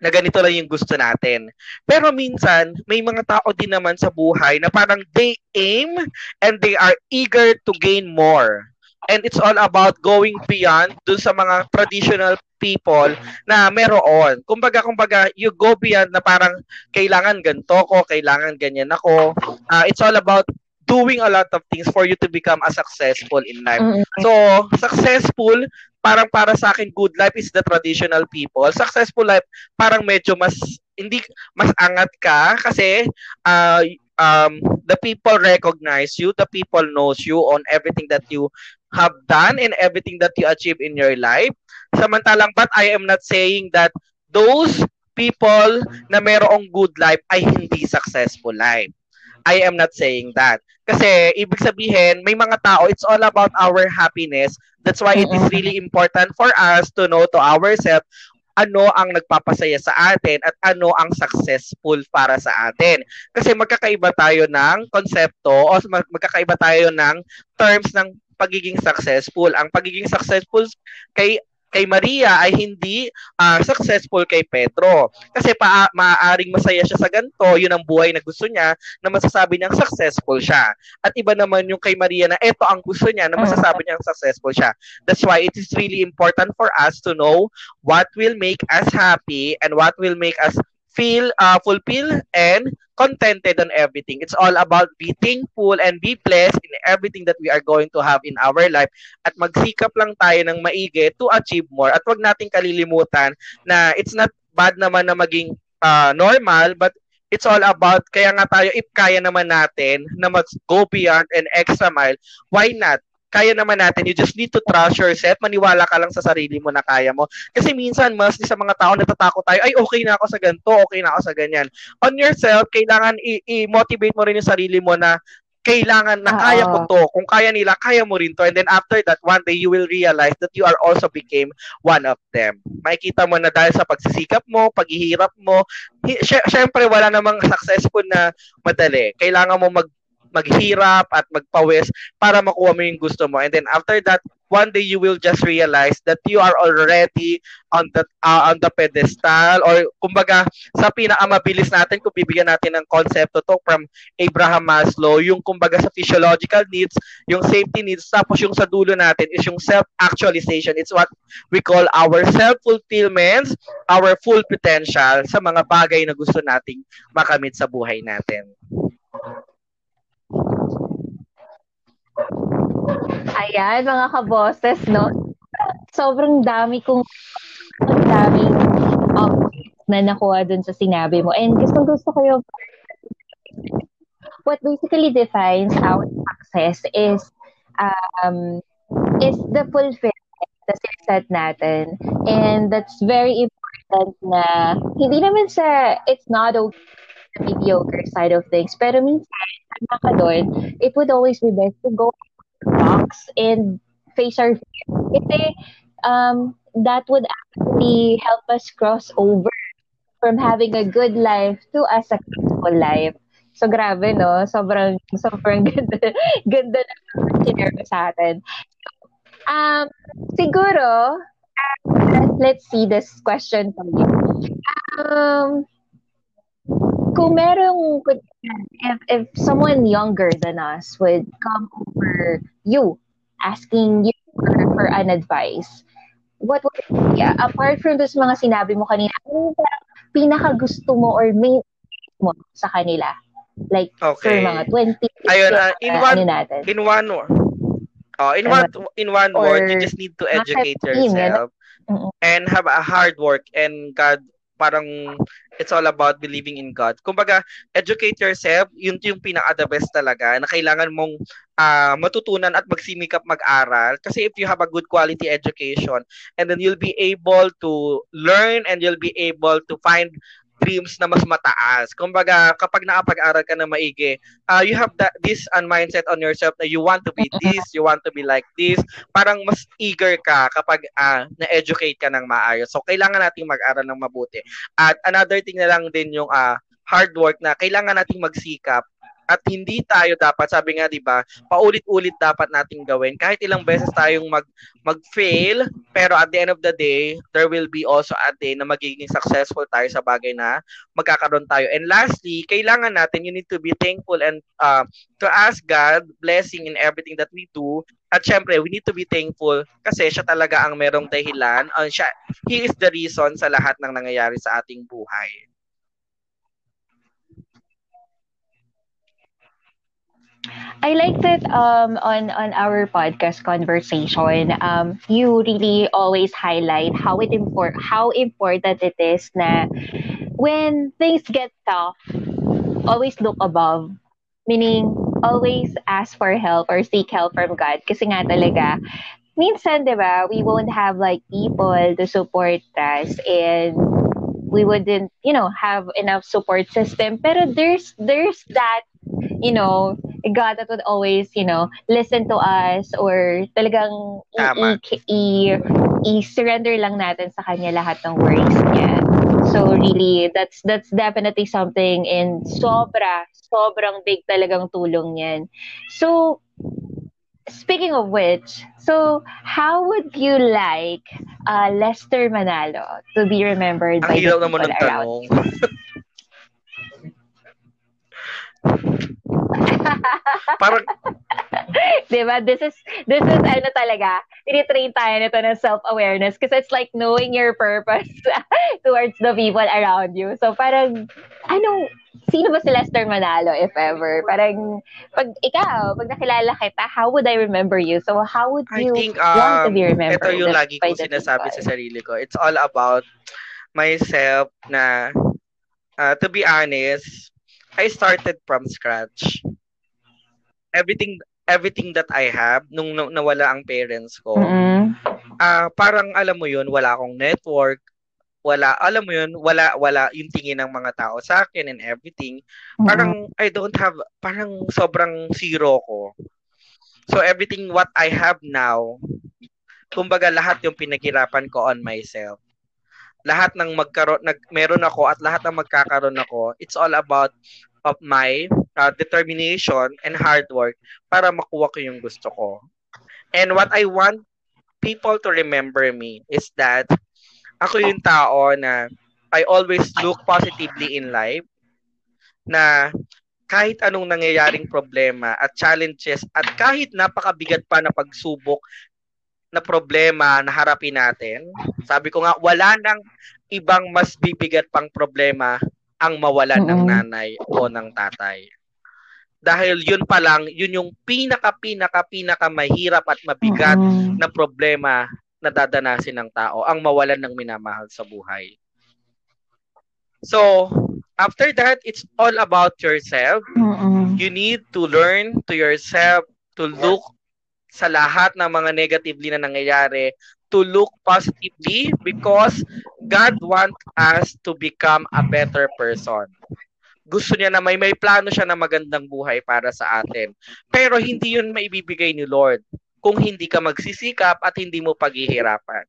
Na ganito lang yung gusto natin. Pero minsan, may mga tao din naman sa buhay na parang they aim and they are eager to gain more. And it's all about going beyond dun sa mga traditional people na meron. Kumbaga, kumbaga, you go beyond na parang kailangan ganito ko, kailangan ganyan ako. Uh, it's all about doing a lot of things for you to become a successful in life. Mm-hmm. So, successful, parang para sa akin, good life is the traditional people. Successful life, parang medyo mas, hindi, mas angat ka kasi uh, um, the people recognize you, the people knows you on everything that you have done and everything that you achieve in your life. Samantalang, but I am not saying that those people na mayroong good life ay hindi successful life. I am not saying that. Kasi ibig sabihin, may mga tao, it's all about our happiness. That's why it is really important for us to know to ourselves ano ang nagpapasaya sa atin at ano ang successful para sa atin. Kasi magkakaiba tayo ng konsepto o magkakaiba tayo ng terms ng pagiging successful. Ang pagiging successful kay kay Maria ay hindi uh, successful kay Pedro. Kasi pa maaaring masaya siya sa ganto, yun ang buhay na gusto niya, na masasabi niyang successful siya. At iba naman yung kay Maria na ito ang gusto niya, na masasabi niyang successful siya. That's why it is really important for us to know what will make us happy and what will make us feel uh, fulfilled and contented on everything. It's all about be thankful and be blessed in everything that we are going to have in our life. At magsikap lang tayo ng maigi to achieve more. At wag nating kalilimutan na it's not bad naman na maging uh, normal but it's all about kaya nga tayo if kaya naman natin na mag go beyond an extra mile why not kaya naman natin. You just need to trust yourself. Maniwala ka lang sa sarili mo na kaya mo. Kasi minsan, mas sa mga tao natatakot tayo, ay, okay na ako sa ganito, okay na ako sa ganyan. On yourself, kailangan i-motivate mo rin yung sarili mo na kailangan na kaya ko to. Kung kaya nila, kaya mo rin to. And then after that, one day you will realize that you are also became one of them. Makikita mo na dahil sa pagsisikap mo, paghihirap mo, sy- syempre wala namang successful na madali. Kailangan mo mag maghirap at magpawis para makuha mo yung gusto mo. And then after that, one day you will just realize that you are already on the uh, on the pedestal or kumbaga sa pinakamabilis natin kung bibigyan natin ng konsepto to from Abraham Maslow yung kumbaga sa physiological needs yung safety needs tapos yung sa dulo natin is yung self actualization it's what we call our self fulfillment our full potential sa mga bagay na gusto nating makamit sa buhay natin Ayan, mga kaboses, no? Sobrang dami kong, ang daming um, na nakuha dun sa sinabi mo. And gustong gusto ko yung what basically defines our success is um, is the fulfillment na set natin. And that's very important na hindi naman sa it's not okay the mediocre side of things. Pero minsan, ka doon, it would always be best to go box and face our fear. Kasi um, that would actually help us cross over from having a good life to a successful life. So, grabe, no? Sobrang, sobrang ganda, ganda na sinare sa atin. Um, siguro, uh, let's see this question for you. Um, kung merong if if someone younger than us would come over you asking you for, for an advice what would it be? apart from those mga sinabi mo kanina ano yung pinaka gusto mo or main mo sa kanila like okay. for mga 20 ayun uh, in uh, one ano natin. in one word uh, in one in one word you just need to educate yourself you and have a hard work and God parang it's all about believing in God. Kumbaga, educate yourself, yun yung pinaka the best talaga na kailangan mong uh, matutunan at magsimikap mag-aral kasi if you have a good quality education and then you'll be able to learn and you'll be able to find dreams na mas mataas. Kumbaga, kapag nakapag-aral ka na maigi, uh, you have that this un mindset on yourself na you want to be this, you want to be like this. Parang mas eager ka kapag uh, na-educate ka ng maayos. So, kailangan nating mag-aral ng mabuti. At another thing na lang din yung uh, hard work na kailangan nating magsikap at hindi tayo dapat sabi nga 'di ba paulit-ulit dapat nating gawin kahit ilang beses tayong mag mag-fail pero at the end of the day there will be also a day na magiging successful tayo sa bagay na magkakaroon tayo and lastly kailangan natin you need to be thankful and uh, to ask God blessing in everything that we do at syempre, we need to be thankful kasi siya talaga ang merong dahilan. Uh, siya, he is the reason sa lahat ng nangyayari sa ating buhay. I like that um, on on our podcast conversation, um, you really always highlight how it import how important it is na when things get tough, always look above. Meaning, always ask for help or seek help from God. Kasi nga talaga, minsan, di ba, we won't have like people to support us and we wouldn't, you know, have enough support system. Pero there's, there's that, you know, God that would always, you know, listen to us or talagang i- i- i- surrender lang natin sa kanya lahat ng worries niya. So really, that's that's definitely something and sobra, sobrang big talagang tulong niyan. So speaking of which, so how would you like uh, Lester Manalo to be remembered Ang by the people around you? Parang 'Di ba? This is this is ano talaga, tinitrain tayo nito ng self-awareness because it's like knowing your purpose towards the people around you. So parang ano, sino ba si Lester Manalo if ever? Parang pag ikaw, pag nakilala kita, how would I remember you? So how would you I think, um, want to be um, remembered? Ito yung lagi kong sinasabi people? sa sarili ko. It's all about myself na uh, to be honest, I started from scratch. Everything everything that I have nung nawala ang parents ko. Mm-hmm. Uh, parang alam mo 'yun, wala akong network, wala alam mo 'yun, wala wala yung tingin ng mga tao sa akin and everything. Mm-hmm. Parang I don't have parang sobrang zero ko. So everything what I have now, kumbaga lahat yung pinaghirapan ko on myself. Lahat ng magkaroon nag meron ako at lahat ng magkakaroon ako, it's all about of my uh, determination and hard work para makuha ko yung gusto ko. And what I want people to remember me is that ako yung tao na I always look positively in life na kahit anong nangyayaring problema at challenges at kahit napakabigat pa na pagsubok na problema na harapin natin, sabi ko nga, wala nang ibang mas bibigat pang problema ang mawalan mm-hmm. ng nanay o ng tatay. Dahil yun pa lang, yun yung pinaka pinaka pinaka mahirap at mabigat mm-hmm. na problema na dadanasin ng tao, ang mawalan ng minamahal sa buhay. So, after that, it's all about yourself. Mm-hmm. You need to learn to yourself to look sa lahat ng mga negatively na nangyayari to look positively because God wants us to become a better person. Gusto niya na may may plano siya na magandang buhay para sa atin. Pero hindi yun maibibigay ni Lord kung hindi ka magsisikap at hindi mo paghihirapan.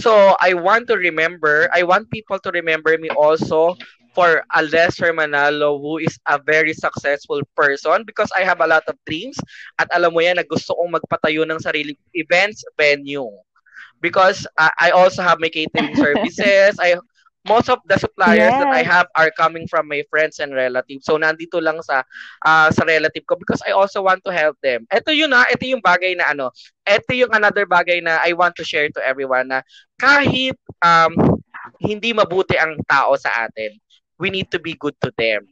So, I want to remember, I want people to remember me also for a Lester Manalo who is a very successful person because I have a lot of dreams at alam mo yan na gusto kong magpatayo ng sarili events venue because uh, I also have my catering services. I most of the suppliers yes. that I have are coming from my friends and relatives. So nandito lang sa uh, sa relative ko because I also want to help them. Ito yun na, ito yung bagay na ano, ito yung another bagay na I want to share to everyone na kahit um, hindi mabuti ang tao sa atin, we need to be good to them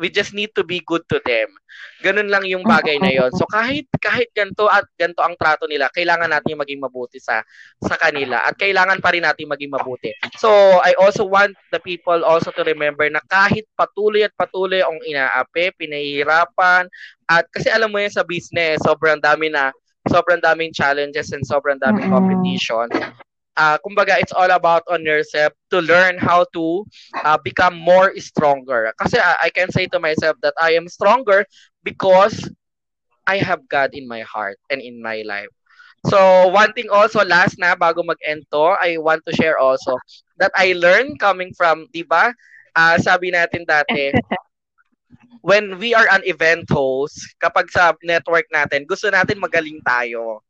we just need to be good to them. Ganun lang yung bagay na yon. So kahit kahit ganto at ganto ang trato nila, kailangan natin maging mabuti sa sa kanila at kailangan pa rin natin maging mabuti. So I also want the people also to remember na kahit patuloy at patuloy ang inaapi, pinahihirapan at kasi alam mo yan sa business, sobrang dami na sobrang daming challenges and sobrang daming competition uh, kumbaga it's all about on yourself to learn how to uh, become more stronger. Kasi uh, I can say to myself that I am stronger because I have God in my heart and in my life. So one thing also last na bago mag-end to, I want to share also that I learned coming from, 'di ba? Uh, sabi natin dati when we are an event host, kapag sa network natin, gusto natin magaling tayo.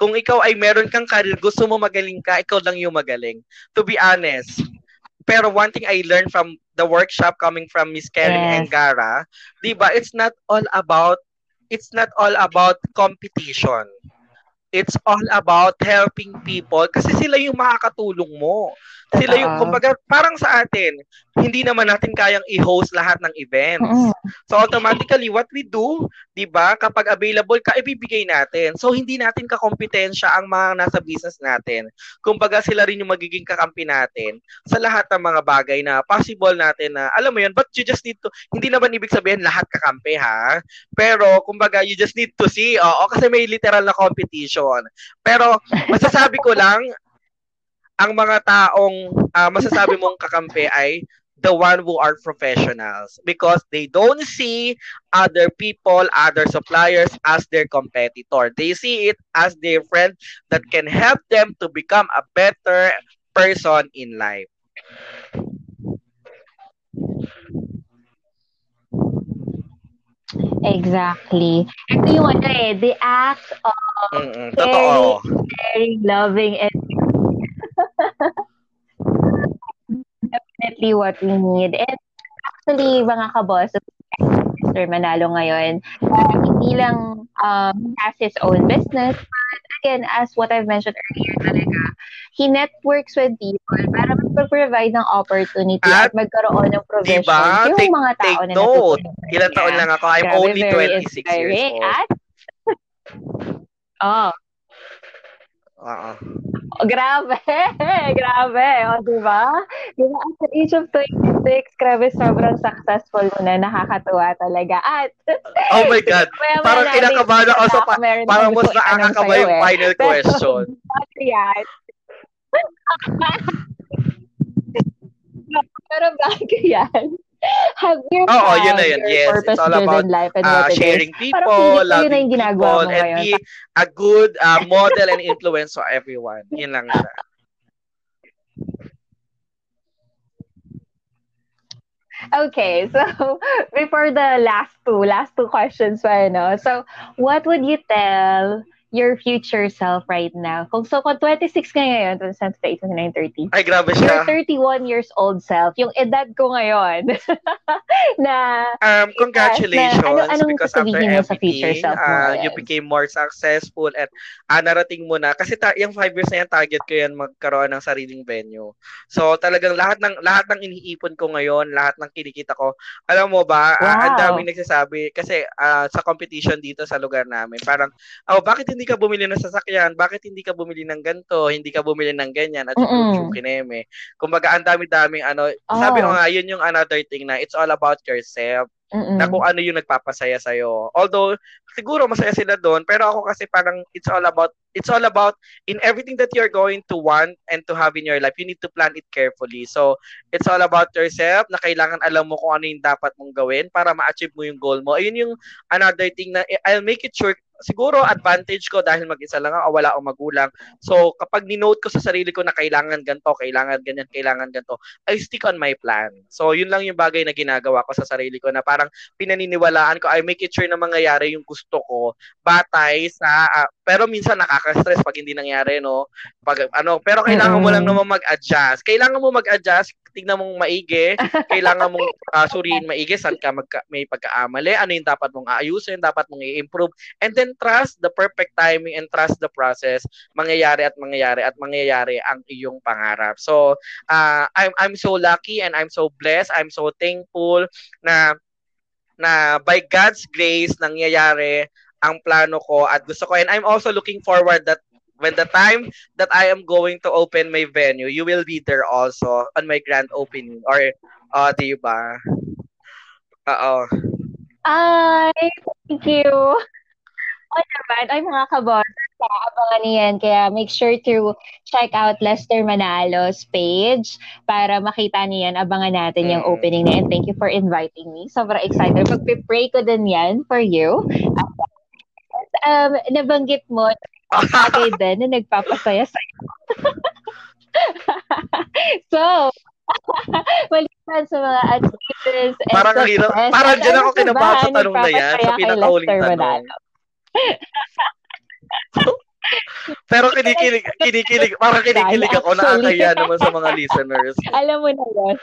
Kung ikaw ay meron kang career, gusto mo magaling ka, ikaw lang yung magaling. To be honest. Pero one thing I learned from the workshop coming from Miss Karen yes. and Gara, 'di ba? It's not all about it's not all about competition. It's all about helping people kasi sila yung makakatulong mo. Sila yung, kumbaga, parang sa atin, hindi naman natin kayang i-host lahat ng events. So, automatically, what we do, di ba, kapag available ka, ibibigay natin. So, hindi natin kakompetensya ang mga nasa business natin. Kumbaga, sila rin yung magiging kakampi natin sa lahat ng mga bagay na possible natin na, alam mo yun, but you just need to, hindi naman ibig sabihin lahat kakampi, ha? Pero, kumbaga, you just need to see, oo, kasi may literal na competition. Pero, masasabi ko lang, ang mga taong uh, masasabi mong kakampi ay the one who are professionals because they don't see other people, other suppliers as their competitor. They see it as their friend that can help them to become a better person in life. Exactly. Ito yung ano eh, the act of Mm-mm, very, very loving and Definitely what we need. And actually, mga kaboss, Mr. Manalo ngayon, uh, hindi lang um, has his own business, but again, as what I've mentioned earlier talaga, he networks with people para mag-provide ng opportunity at, at magkaroon ng provision diba? yung take, mga tao na note. Ilan taon lang ako? I'm Grabe, only 26 years old. At, oh, Oo. Oh, grabe! grabe! O, oh, di ba? Di ba, at the age of 26, grabe, sobrang successful mo na. Nakakatuwa talaga. At, oh my God! parang kinakabahan ako sa, pa, parang mas nakakakaba yung eh. final Pero, question. yan. Pero bago yan, have you oh, yun na yun. Yes, it's all about life and uh, sharing people, loving people, and be a good uh, model and influence for everyone. Yun lang siya. Okay, so before the last two, last two questions pa, no? So, what would you tell your future self right now. Kung so, kung 26 ka ngayon, 27, 29, 30. Ay, grabe siya. Your 31 years old self, yung edad ko ngayon, na... Um, congratulations, na, ano, because after everything, sa future self mo, uh, you became more successful at uh, narating mo na. Kasi ta- yung 5 years na yan, target ko yan magkaroon ng sariling venue. So, talagang lahat ng lahat ng iniipon ko ngayon, lahat ng kinikita ko, alam mo ba, wow. uh, ang daming nagsasabi, kasi uh, sa competition dito sa lugar namin, parang, oh, bakit hindi ka bumili ng sasakyan? Bakit hindi ka bumili ng ganto? Hindi ka bumili ng ganyan? At yung kineme. Kumbaga, ang dami-daming ano. Oh. Sabi ko nga, yun yung another thing na it's all about yourself. Mm-mm. na kung ano yung nagpapasaya sa iyo. Although siguro masaya sila doon, pero ako kasi parang it's all about it's all about in everything that you're going to want and to have in your life, you need to plan it carefully. So, it's all about yourself na kailangan alam mo kung ano yung dapat mong gawin para ma-achieve mo yung goal mo. Ayun yung another thing na I'll make it sure siguro advantage ko dahil mag-isa lang ako, wala akong magulang. So, kapag ni-note ko sa sarili ko na kailangan ganto, kailangan ganyan, kailangan ganto, I stick on my plan. So, yun lang yung bagay na ginagawa ko sa sarili ko na parang pinaniniwalaan ko, I make it sure na mangyayari yung gusto ko batay sa uh, pero minsan nakaka-stress pag hindi nangyari no pag ano pero kailangan mo lang naman mag-adjust kailangan mo mag-adjust tignan mong maigi kailangan mong uh, suriin maigi saan ka magka, may pagkaamali ano yung dapat mong aayusin dapat mong i-improve and then trust the perfect timing and trust the process mangyayari at mangyayari at mangyayari ang iyong pangarap so uh, I'm I'm so lucky and I'm so blessed I'm so thankful na na by God's grace nangyayari ang plano ko at gusto ko and I'm also looking forward that when the time that I am going to open my venue, you will be there also on my grand opening or uh di ba? Oo. Ay, thank you. O naman, ay mga kabos, abangan niyan. Kaya make sure to check out Lester Manalo's page para makita niyan. Abangan natin yung opening na yan. Thank you for inviting me. Sobrang excited. Pag-pray ko din yan for you. um, nabanggit mo, bagay din na nagpapasaya sa'yo. so, Maliban sa mga achievements and Parang success, Parang at dyan ako kinabahan sa tanong na yan, sa pinakahuling tanong. Manalo? Pero kinikilig, kinikilig, parang kinikilig ako, nakakaya naman sa mga listeners. Alam mo na yun.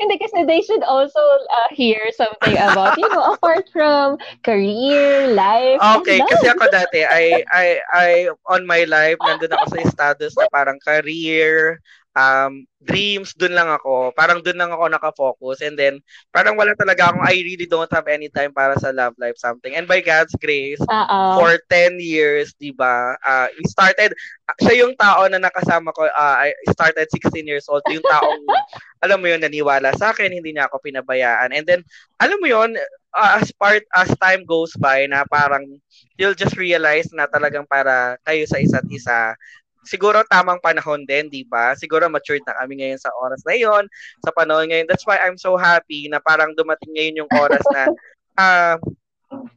Hindi kasi they should also uh, hear something about, you know, apart from career, life, Okay, love. kasi ako dati, I, I, I, on my life, nandun ako sa status na parang career, um, dreams, dun lang ako. Parang dun lang ako nakafocus. And then, parang wala talaga akong, I really don't have any time para sa love life something. And by God's grace, Oo. for 10 years, di ba? Uh, we started, uh, siya yung tao na nakasama ko, uh, I started 16 years old. Yung taong, alam mo yun, naniwala sa akin, hindi niya ako pinabayaan. And then, alam mo yun, uh, as part, as time goes by, na parang, you'll just realize na talagang para kayo sa isa't isa, siguro tamang panahon din, di ba? Siguro matured na kami ngayon sa oras na yon, sa panahon ngayon. That's why I'm so happy na parang dumating ngayon yung oras na ah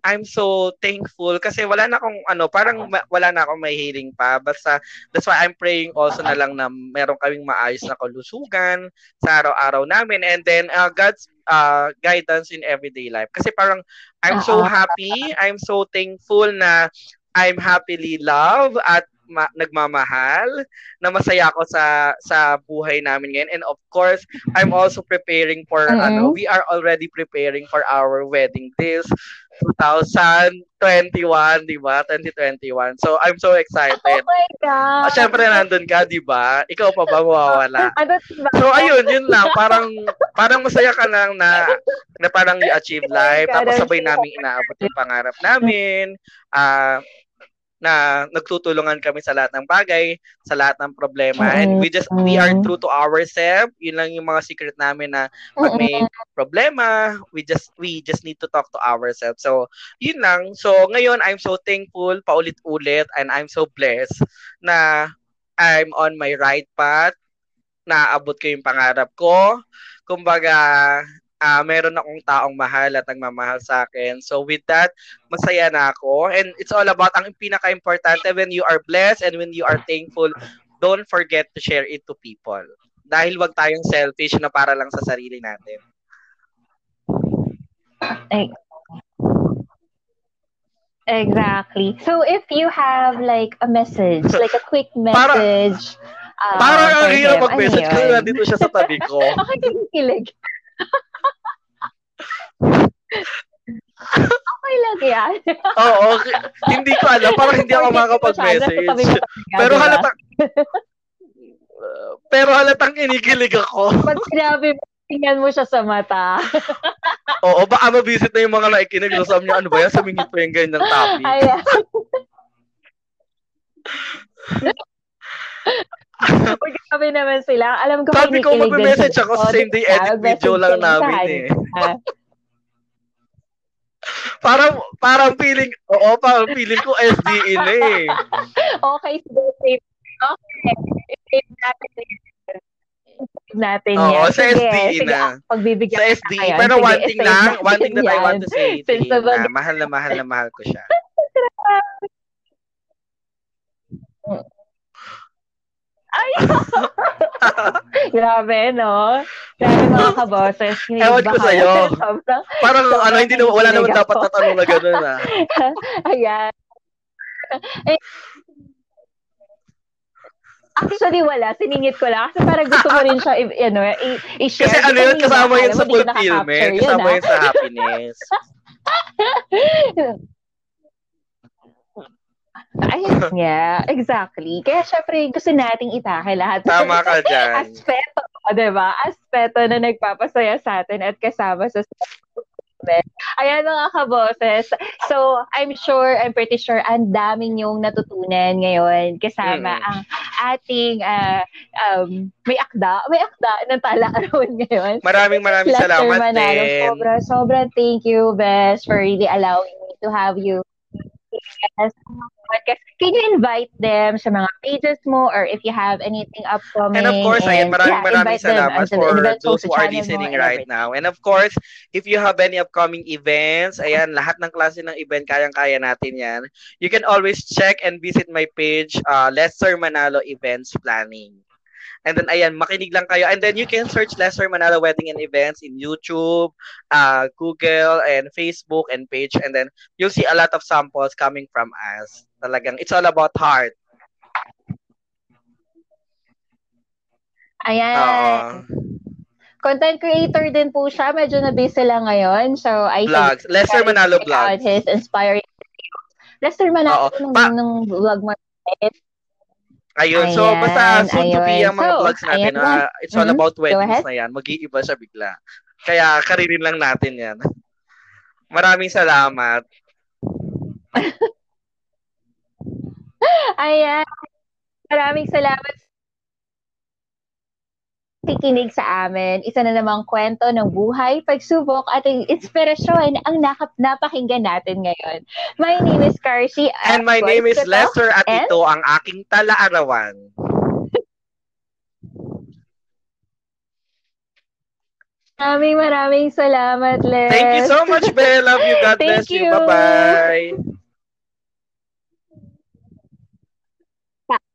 I'm so thankful kasi wala na akong ano, parang ma- wala na akong may healing pa. Basta that's why I'm praying also na lang na meron kaming maayos na kalusugan sa araw-araw namin and then uh, God's uh, guidance in everyday life. Kasi parang I'm so happy, I'm so thankful na I'm happily loved at ma- nagmamahal, na masaya ako sa sa buhay namin ngayon. And of course, I'm also preparing for Mm-mm. ano, we are already preparing for our wedding this 2021, di ba? 2021. So I'm so Oh excited. my God. Ah, Syempre nandun ka, di ba? Ikaw pa ba mawawala? Ano? So ayun, yun lang. Parang parang masaya ka lang na na parang you achieve life. God, Tapos sabay namin inaabot yung pangarap namin. Ah na nagtutulungan kami sa lahat ng bagay, sa lahat ng problema. And we just, we are true to ourselves. Yun lang yung mga secret namin na pag may problema, we just, we just need to talk to ourselves. So, yun lang. So, ngayon, I'm so thankful, paulit-ulit, and I'm so blessed na I'm on my right path, naabot ko yung pangarap ko. Kumbaga, ah meron akong taong mahal at nagmamahal sa akin. So with that, masaya na ako. And it's all about, ang pinaka-importante, when you are blessed and when you are thankful, don't forget to share it to people. Dahil wag tayong selfish na para lang sa sarili natin. Exactly. So if you have like a message, like a quick Para- message, uh, Parang ang hirap mag-message yun? nandito siya sa tabi ko. Ako kinikilig. Okay lang yan. Oo, k- hindi ko alam. Parang hindi ako makakapag-message. Pero halata pero halatang kinikilig ako. Pag sinabi mo, tingnan mo siya sa mata. Oo, baka mabisit na yung mga nakikinig. So, sabi niya, ano ba yan? Sumingit pa yung ganyang topic. Ayan. Grabe naman sila. Alam ko Sabi ko, mag-message ako sa same day edit Message video lang namin eh. Parang, parang feeling, oo, parang feeling ko SDE na eh. Okay, sige, save. Okay. Save natin natin Oo, yan. sa Sige, SDE sige, na. Pagbibigyan Sa SDE. ngayon. Pero Sige, one thing lang, one thing that I want to say to Since na mahal na mahal na mahal ko siya. Ay! Grabe, no? Grabe mga kaboses. Ewan ko sa'yo. Sobrang, Parang Sobrang ano, hindi na, wala naman dapat na tanong na gano'n ah. ayan. Actually, wala. Siningit ko lang. Kasi parang gusto ko rin siya i- ano, i- i-share. Kasi ano yun, kasama yun sa mo, fulfillment. Kasama ah. yun sa happiness. Ayun nga, exactly. Kaya syempre, gusto nating itake lahat. Tama ka dyan. Aspeto, di ba? Aspeto na nagpapasaya sa atin at kasama sa Ayan mga kaboses. So, I'm sure, I'm pretty sure, ang daming yung natutunan ngayon kasama Mm. ang ating ah, um, may akda, may akda ng talakaroon ngayon. Maraming maraming Lester salamat Manalo. din. Sobra, sobra thank you, Bes, for really allowing me to have you yes, podcast, can you invite them sa mga pages mo or if you have anything upcoming? And of course, and, maraming yeah, maraming them salamat until- for those who are listening right now. And of course, if you have any upcoming events, ayan, lahat ng klase ng event, kayang-kaya natin yan. You can always check and visit my page, uh, Lester Manalo Events Planning. And then, ayan, makinig lang kayo. And then, you can search Lester Manalo Wedding and Events in YouTube, uh, Google, and Facebook and page. And then, you'll see a lot of samples coming from us. Talagang, it's all about heart. Ayan. Oo. Content creator din po siya. Medyo na busy lang ngayon. So, I Vlogs. suggest Lester Manalo check out Vlogs. his inspiring videos. Lester Manalo Oo. nung, Pa- nung vlog mo. Ayun. So, Ayan, basta soon to be ayun. ang mga So, vlogs natin. ayan na. ah, it's all Mhm. about weddings na yan. Mag-iiba siya bigla. Kaya, karirin lang natin yan. Maraming salamat. Ayan. Maraming salamat tikinig sa amin. Isa na namang kwento ng buhay, pagsubok at inspirasyon ang nakap napakinggan natin ngayon. My name is Karshi. And my name is Lester at And? ito ang aking talaarawan. Maraming maraming salamat, Les. Thank you so much, Belle. Love you. God Thank bless you. you. Bye-bye.